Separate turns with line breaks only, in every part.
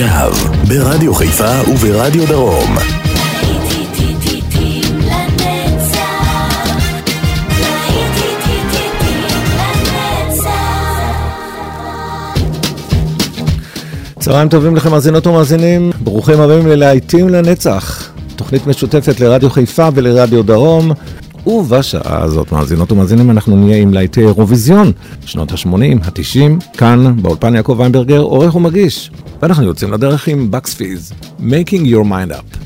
עכשיו, ברדיו חיפה וברדיו דרום.
צהריים טובים לכם מאזינות ומאזינים, ברוכים הבאים ללהיטים לנצח, תוכנית משותפת לרדיו חיפה ולרדיו דרום, ובשעה הזאת, מאזינות ומאזינים, אנחנו נהיה עם להיטי אירוויזיון, שנות ה-80, ה-90, כאן באולפן יעקב ויינברגר, עורך ומגיש, ואנחנו יוצאים לדרך עם בקס פיז, Making Your Mind Up.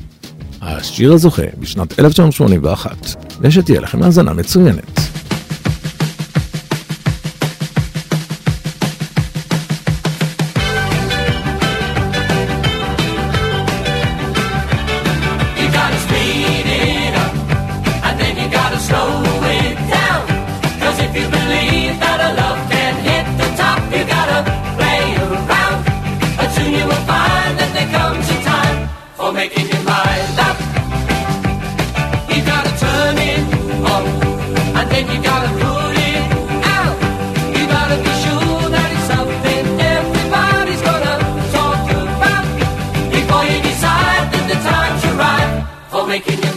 השיר הזוכה בשנת 1981, ושתהיה לכם האזנה מצוינת.
Making your mind up. You gotta turn it on, and then you gotta put it out. You gotta be sure that it's something everybody's gonna talk about before you decide that the time's right for making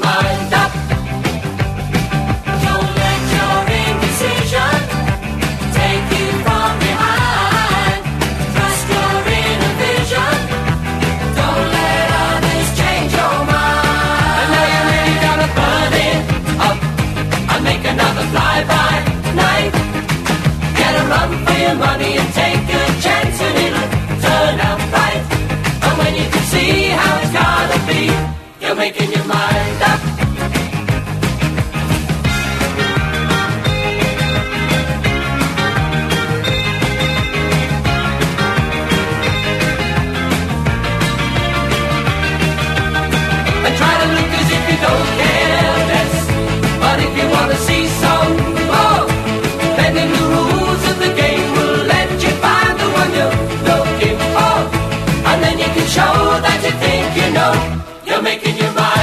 your money and take a chance and it'll turn out right. And when you can see how it's gotta be, you're making your mind up. Making your mind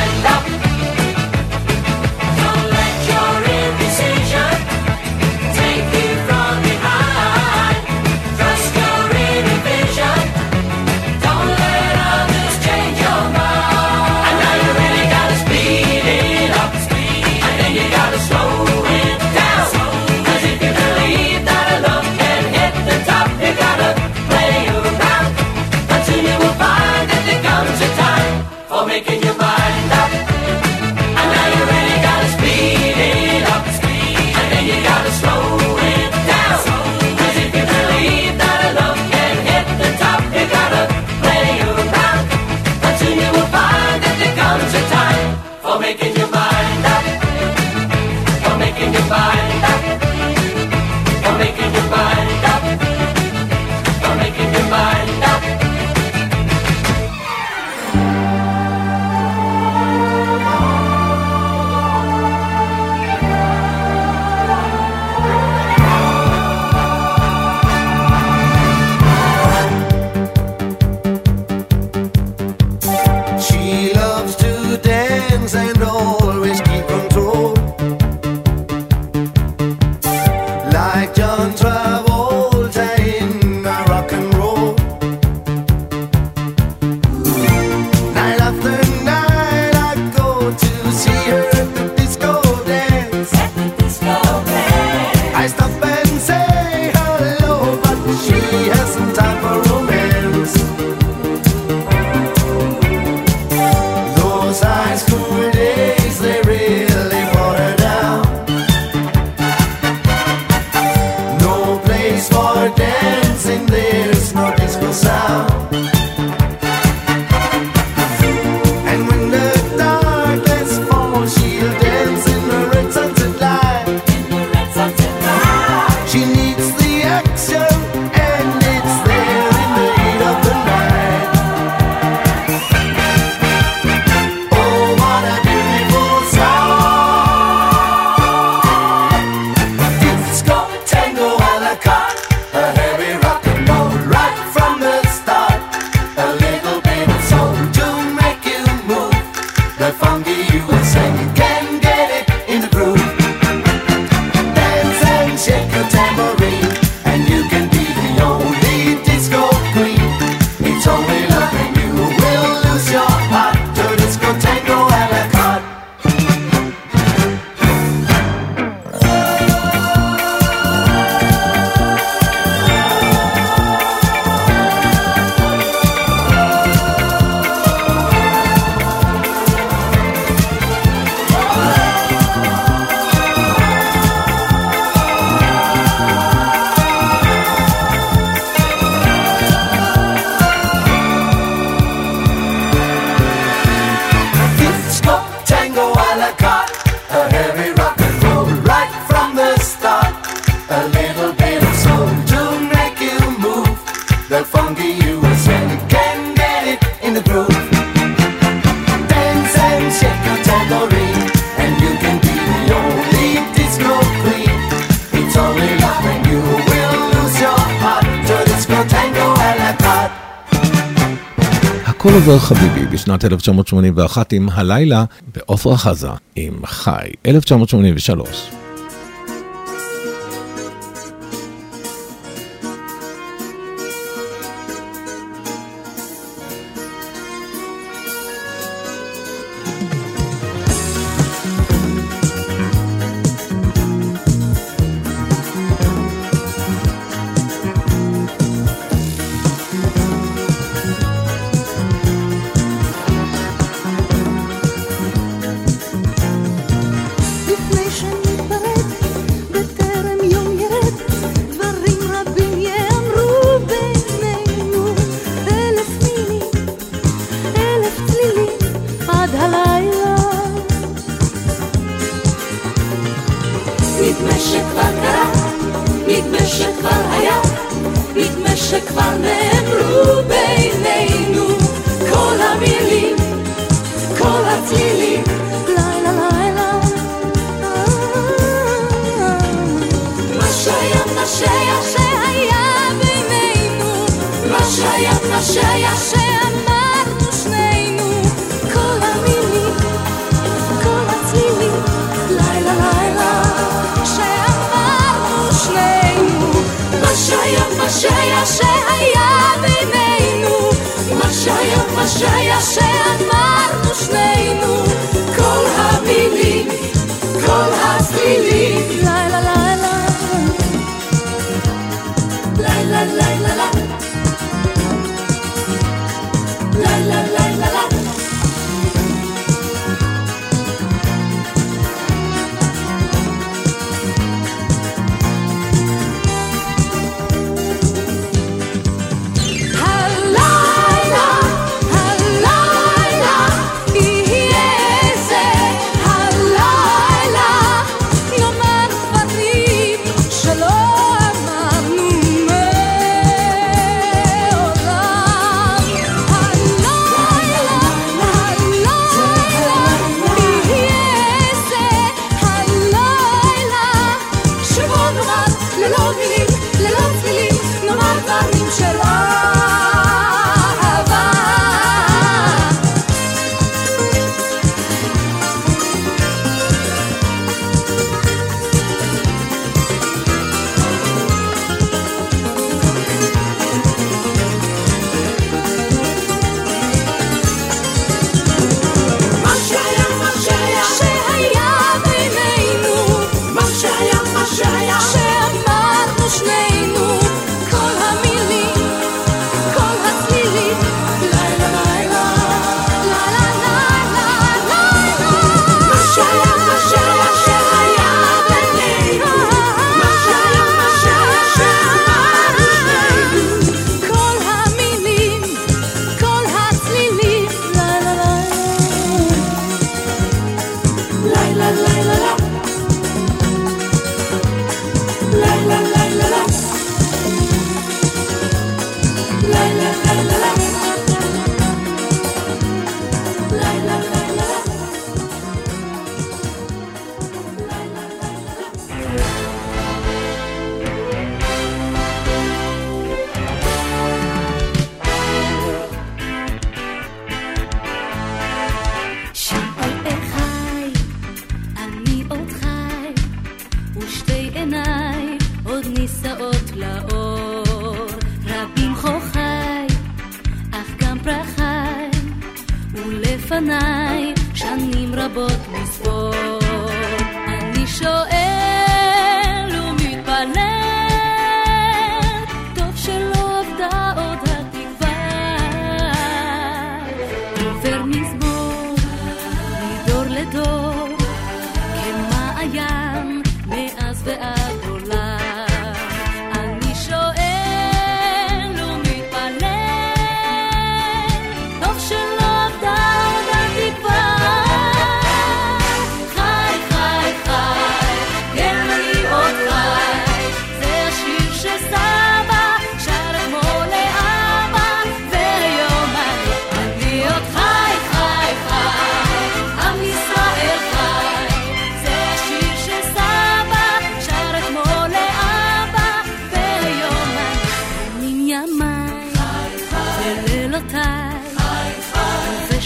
הכל עובר חביבי בשנת 1981 עם הלילה בעופרה חזה עם חי 1983.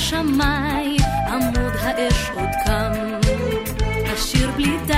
השמיים, עמוד האש עוד קם, השיר בלי די.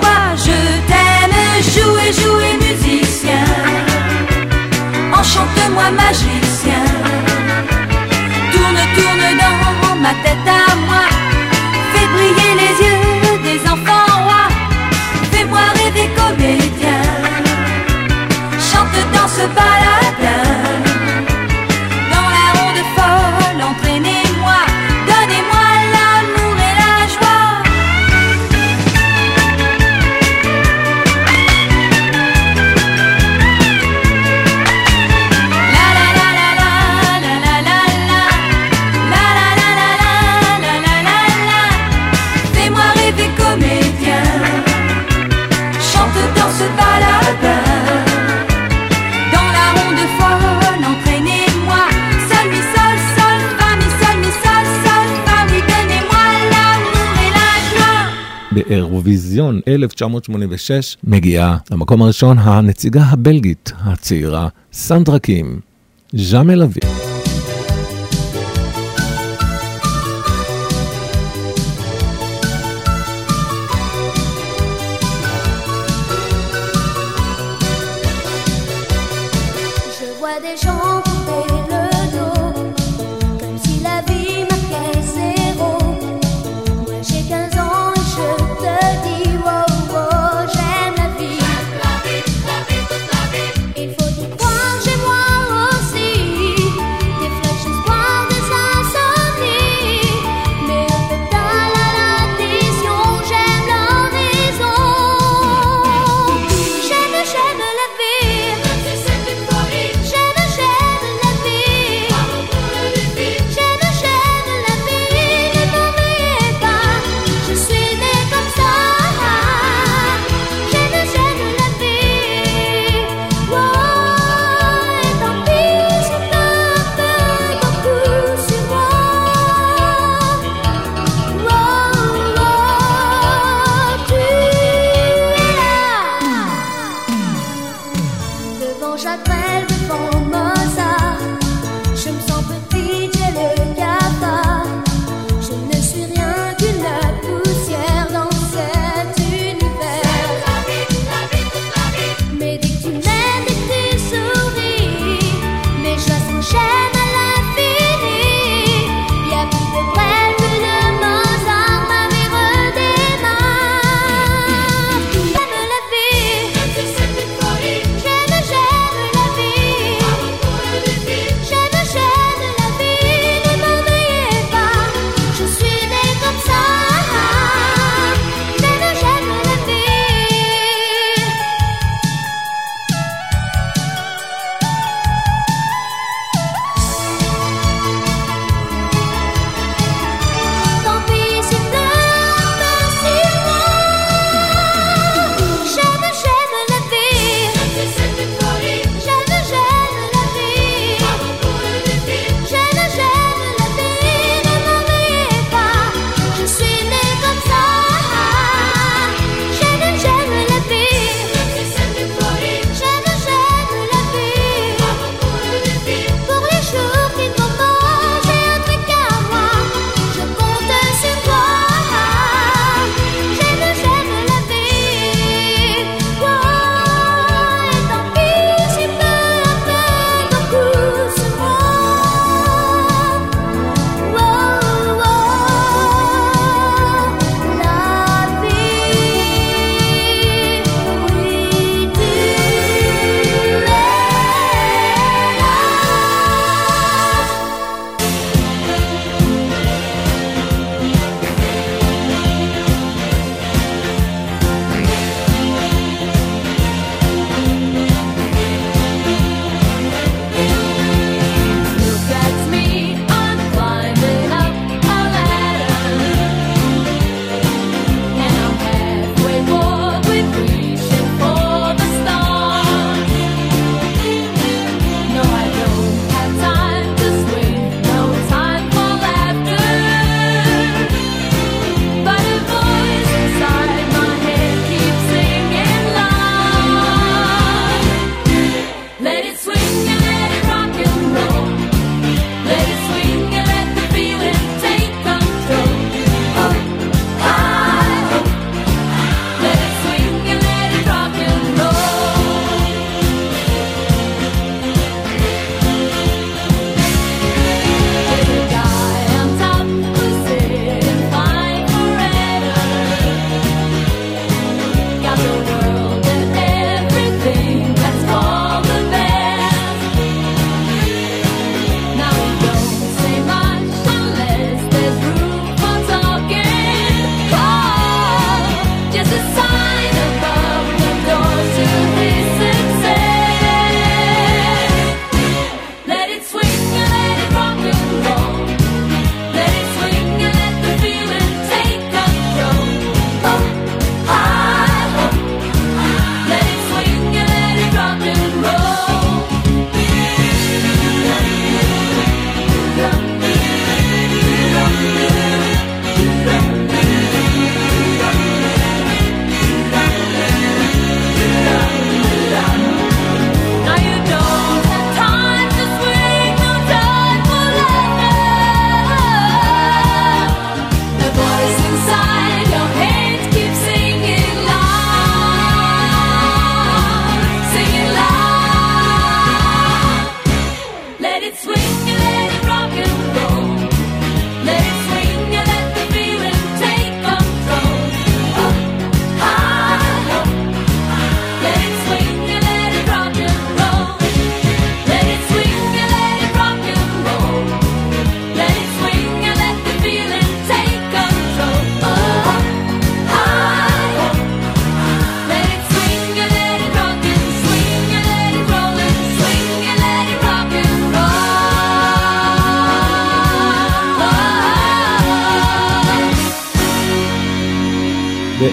toi, je t'aime. Jouer, jouer, musicien. Enchante-moi, magicien. Tourne, tourne dans ma tête.
באירוויזיון 1986 מגיעה למקום הראשון הנציגה הבלגית הצעירה סנדרה קים, ז'אמל
אביב.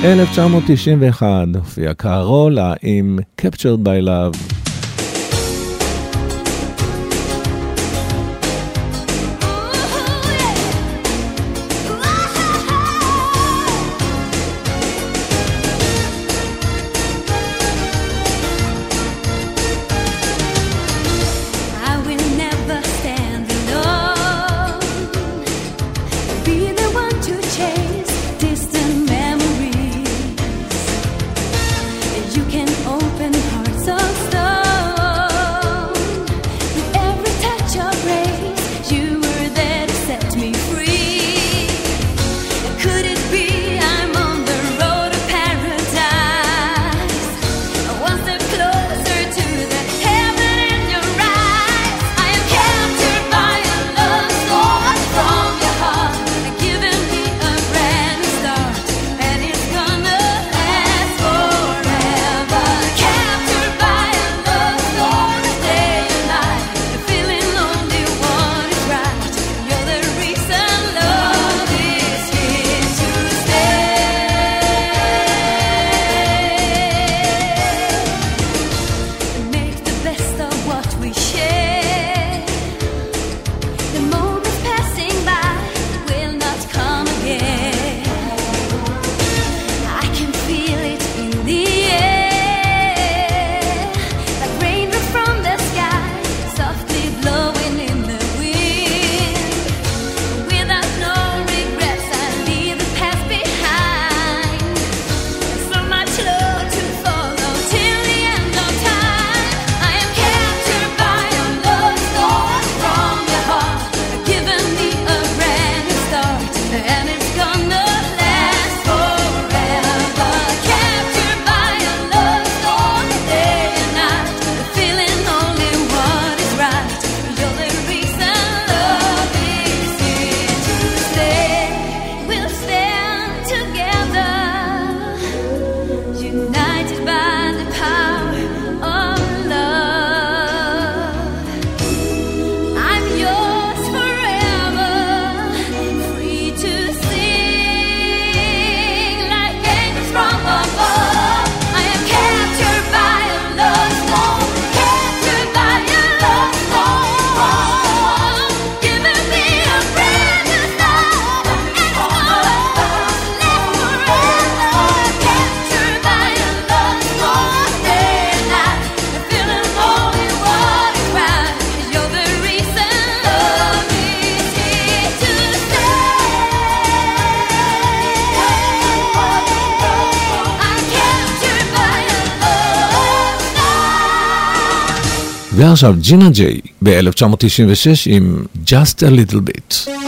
ב-1991 הופיע קארולה עם Captured by Love. ועכשיו ג'ינה ג'יי ב-1996 עם Just a Little Bit.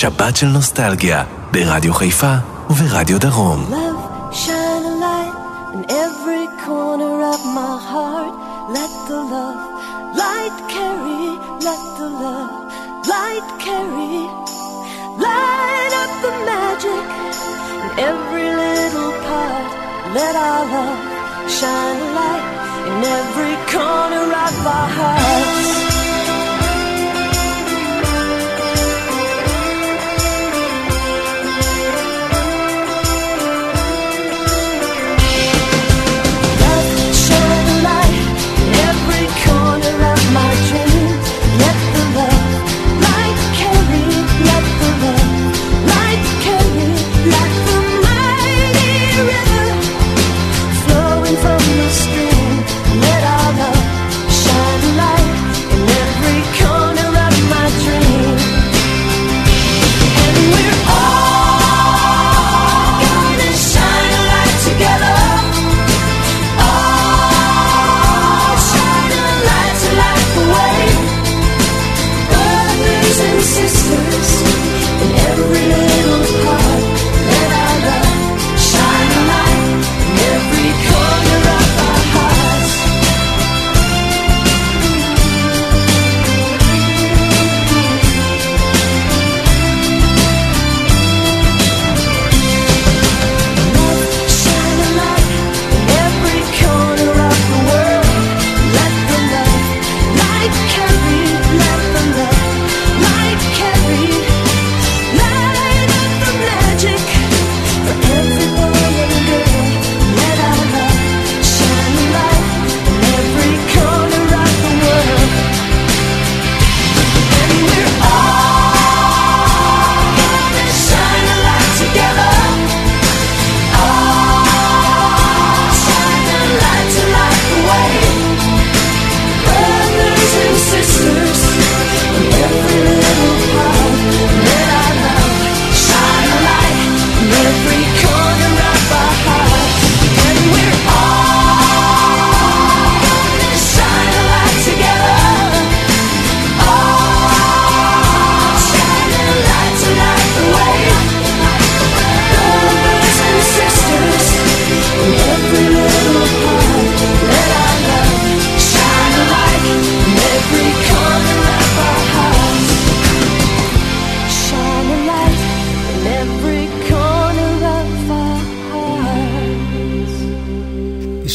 שבת של נוסטלגיה, ברדיו חיפה וברדיו דרום.
Love, shine a light in every corner of my heart. Let the love light carry, let the love light carry. Light up the magic every little part. Let our love shine a light in every corner of our hearts.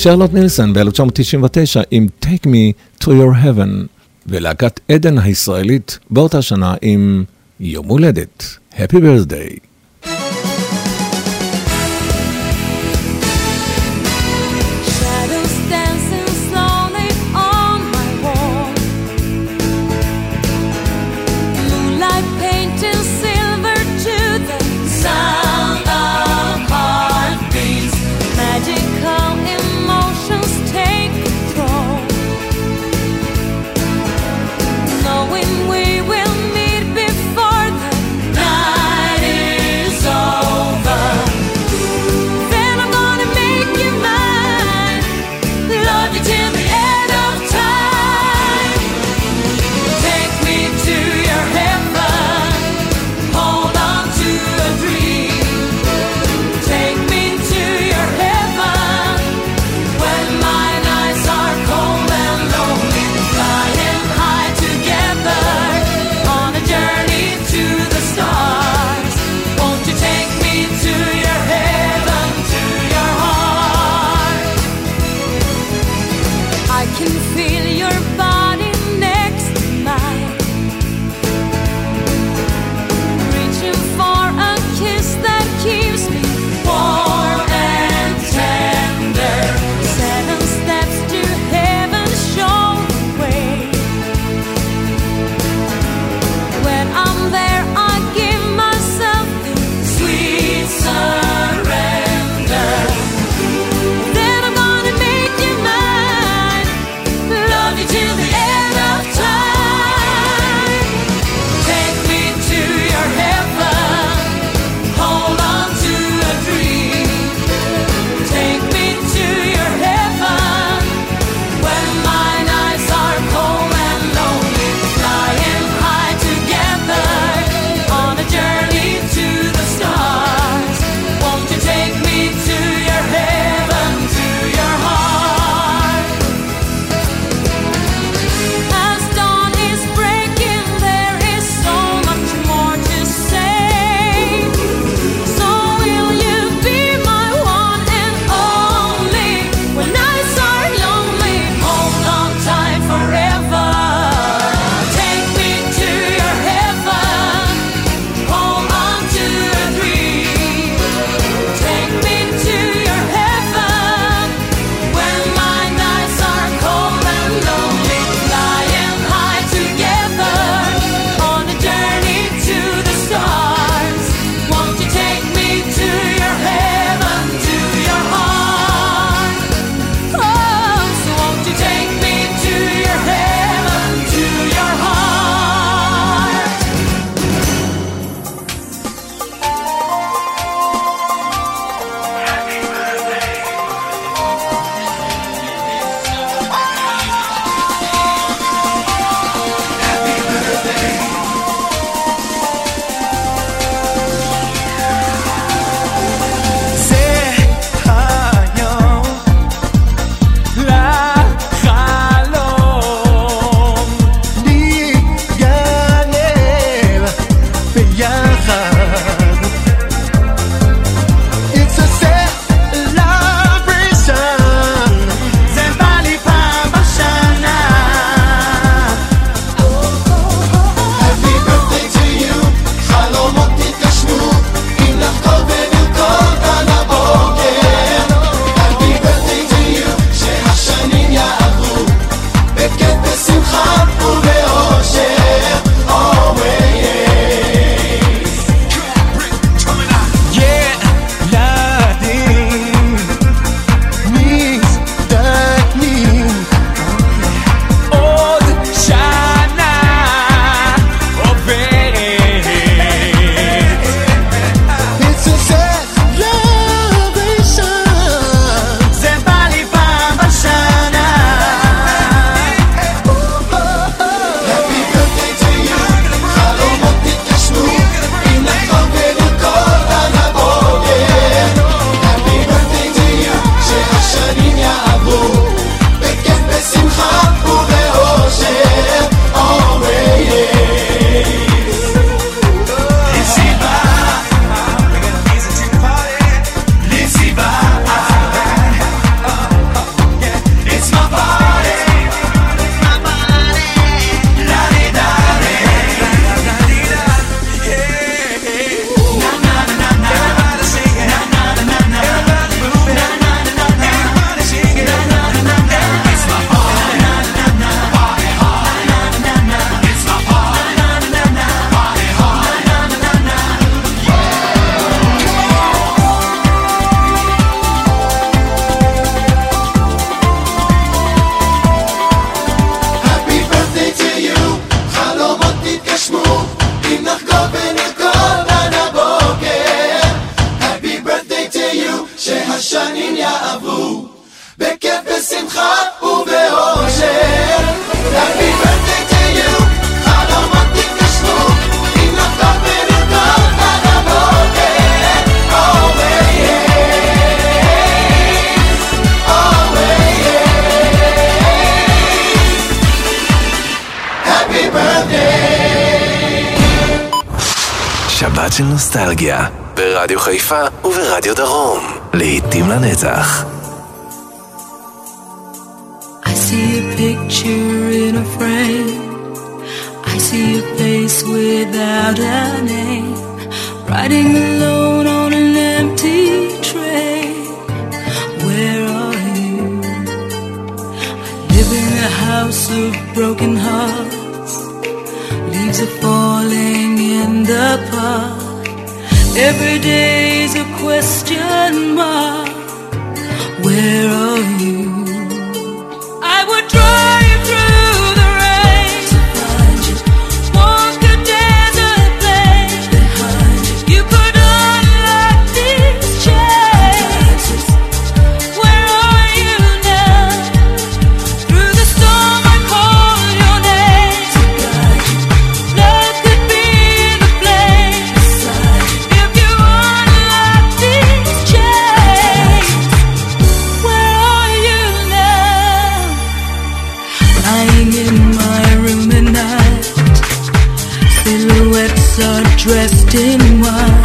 שרלוט נילסון ב-1999 עם Take Me to Your Heaven, ולהקת עדן הישראלית באותה שנה עם יום הולדת, Happy Birthday.
של נוסטלגיה, ברדיו חיפה וברדיו דרום, לעתים לנצח.
I see a picture in a frame, I see a place without a name, writing a Dis-moi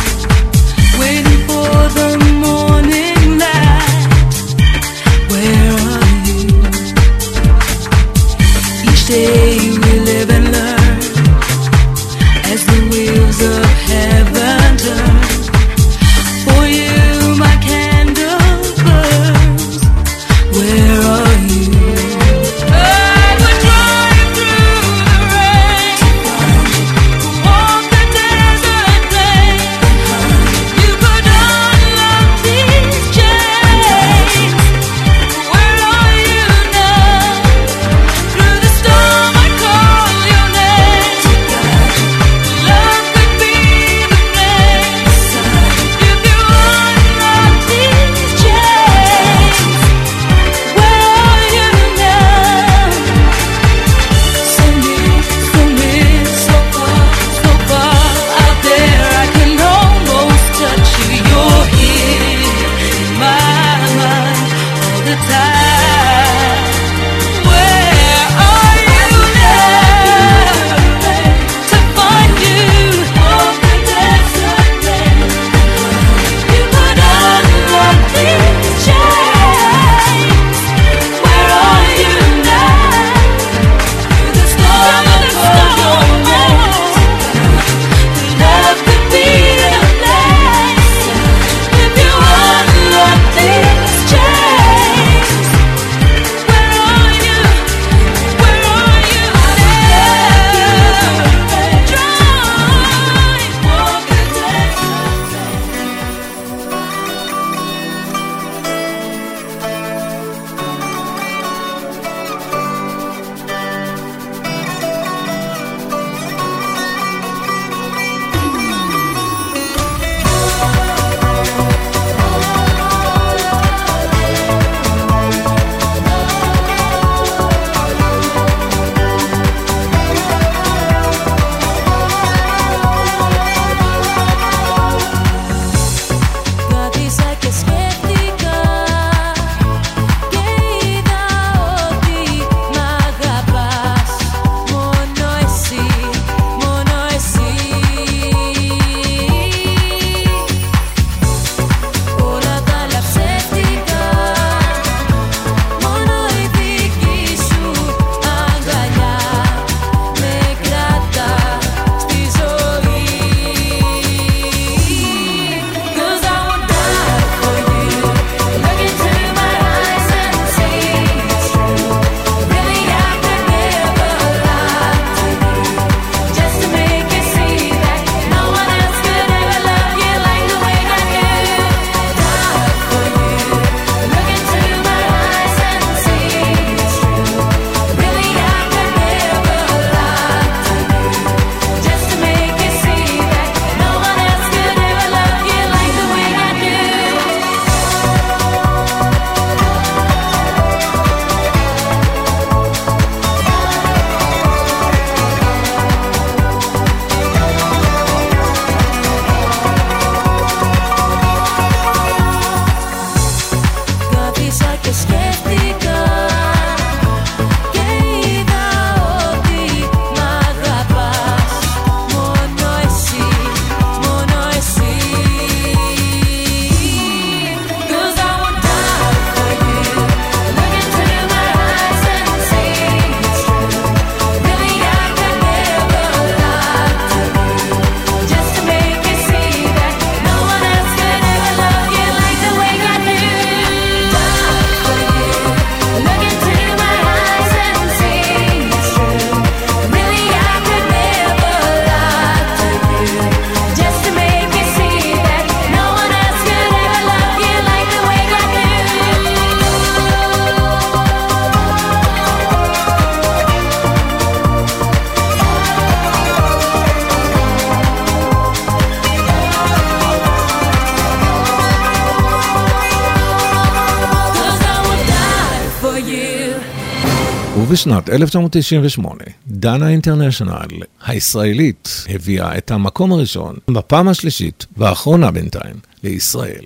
בשנת 1998, דנה אינטרנשיונל הישראלית הביאה את המקום הראשון, בפעם השלישית והאחרונה בינתיים, לישראל,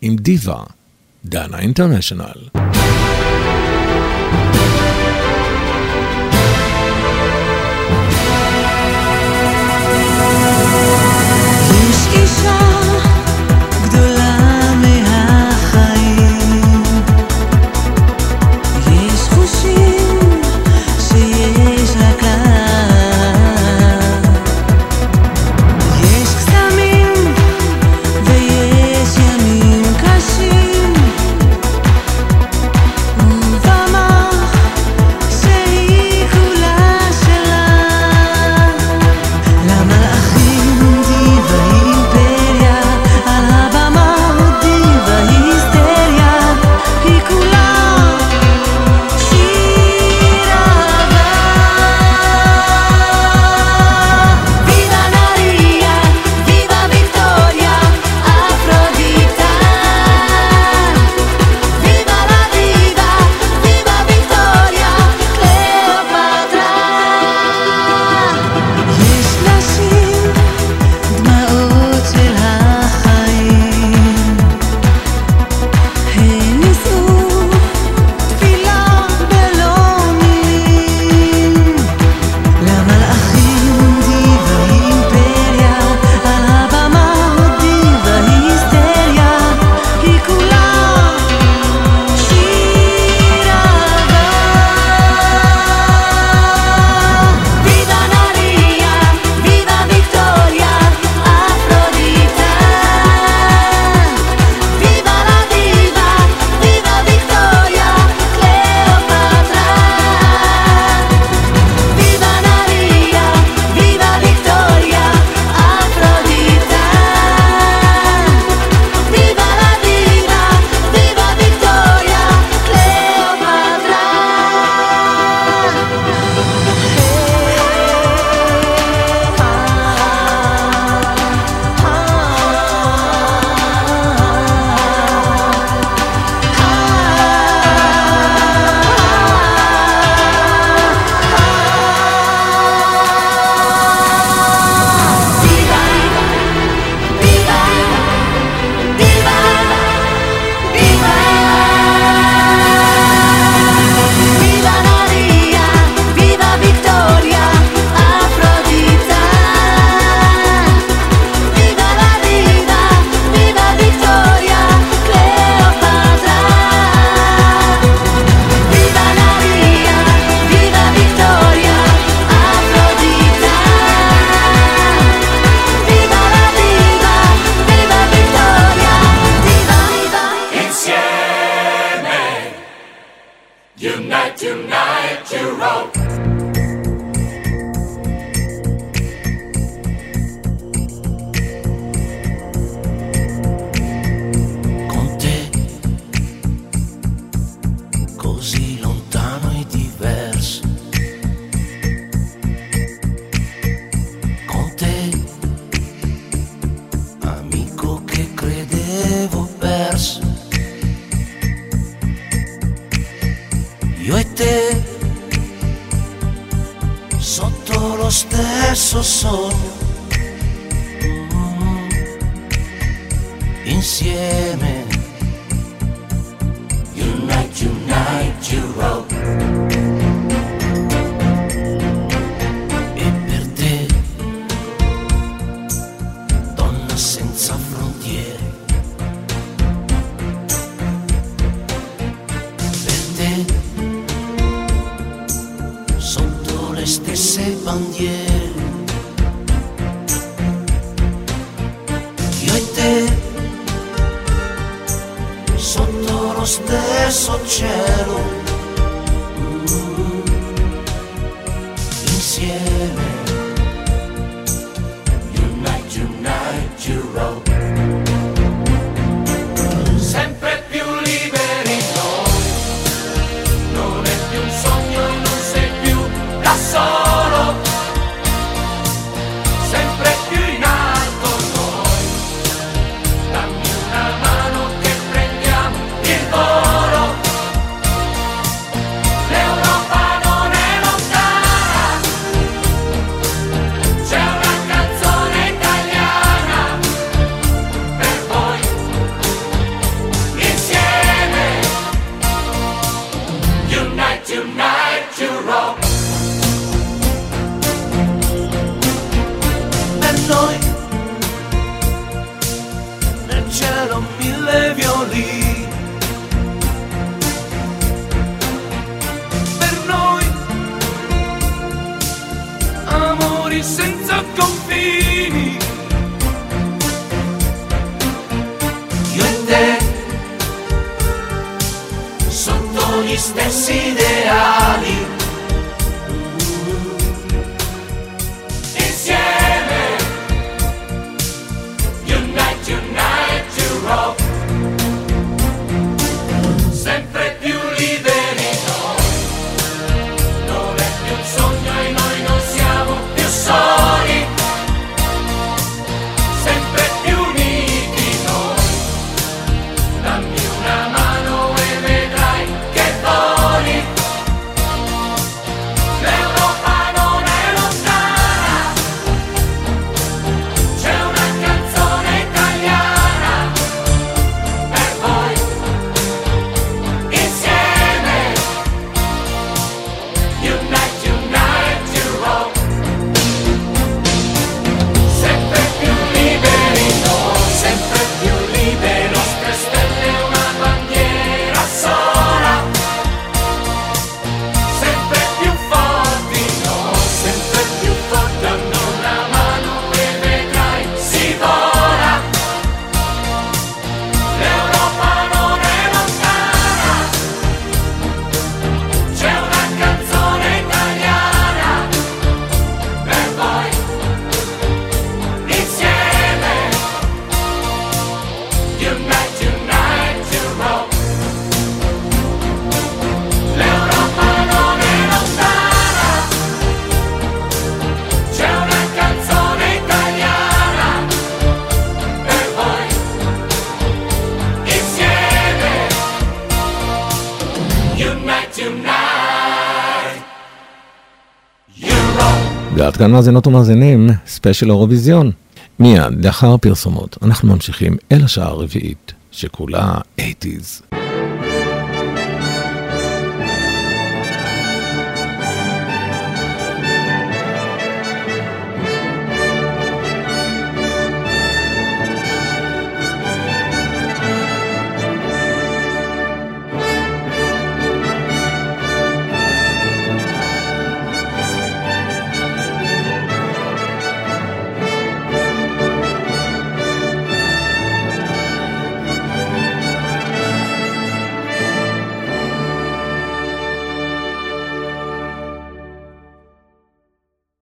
עם דיווה, דנה אינטרנשיונל.
איש אישה
כאן מאזינות ומאזינים, ספיישל אירוויזיון. מיד לאחר הפרסומות אנחנו ממשיכים אל השעה הרביעית, שכולה 80's.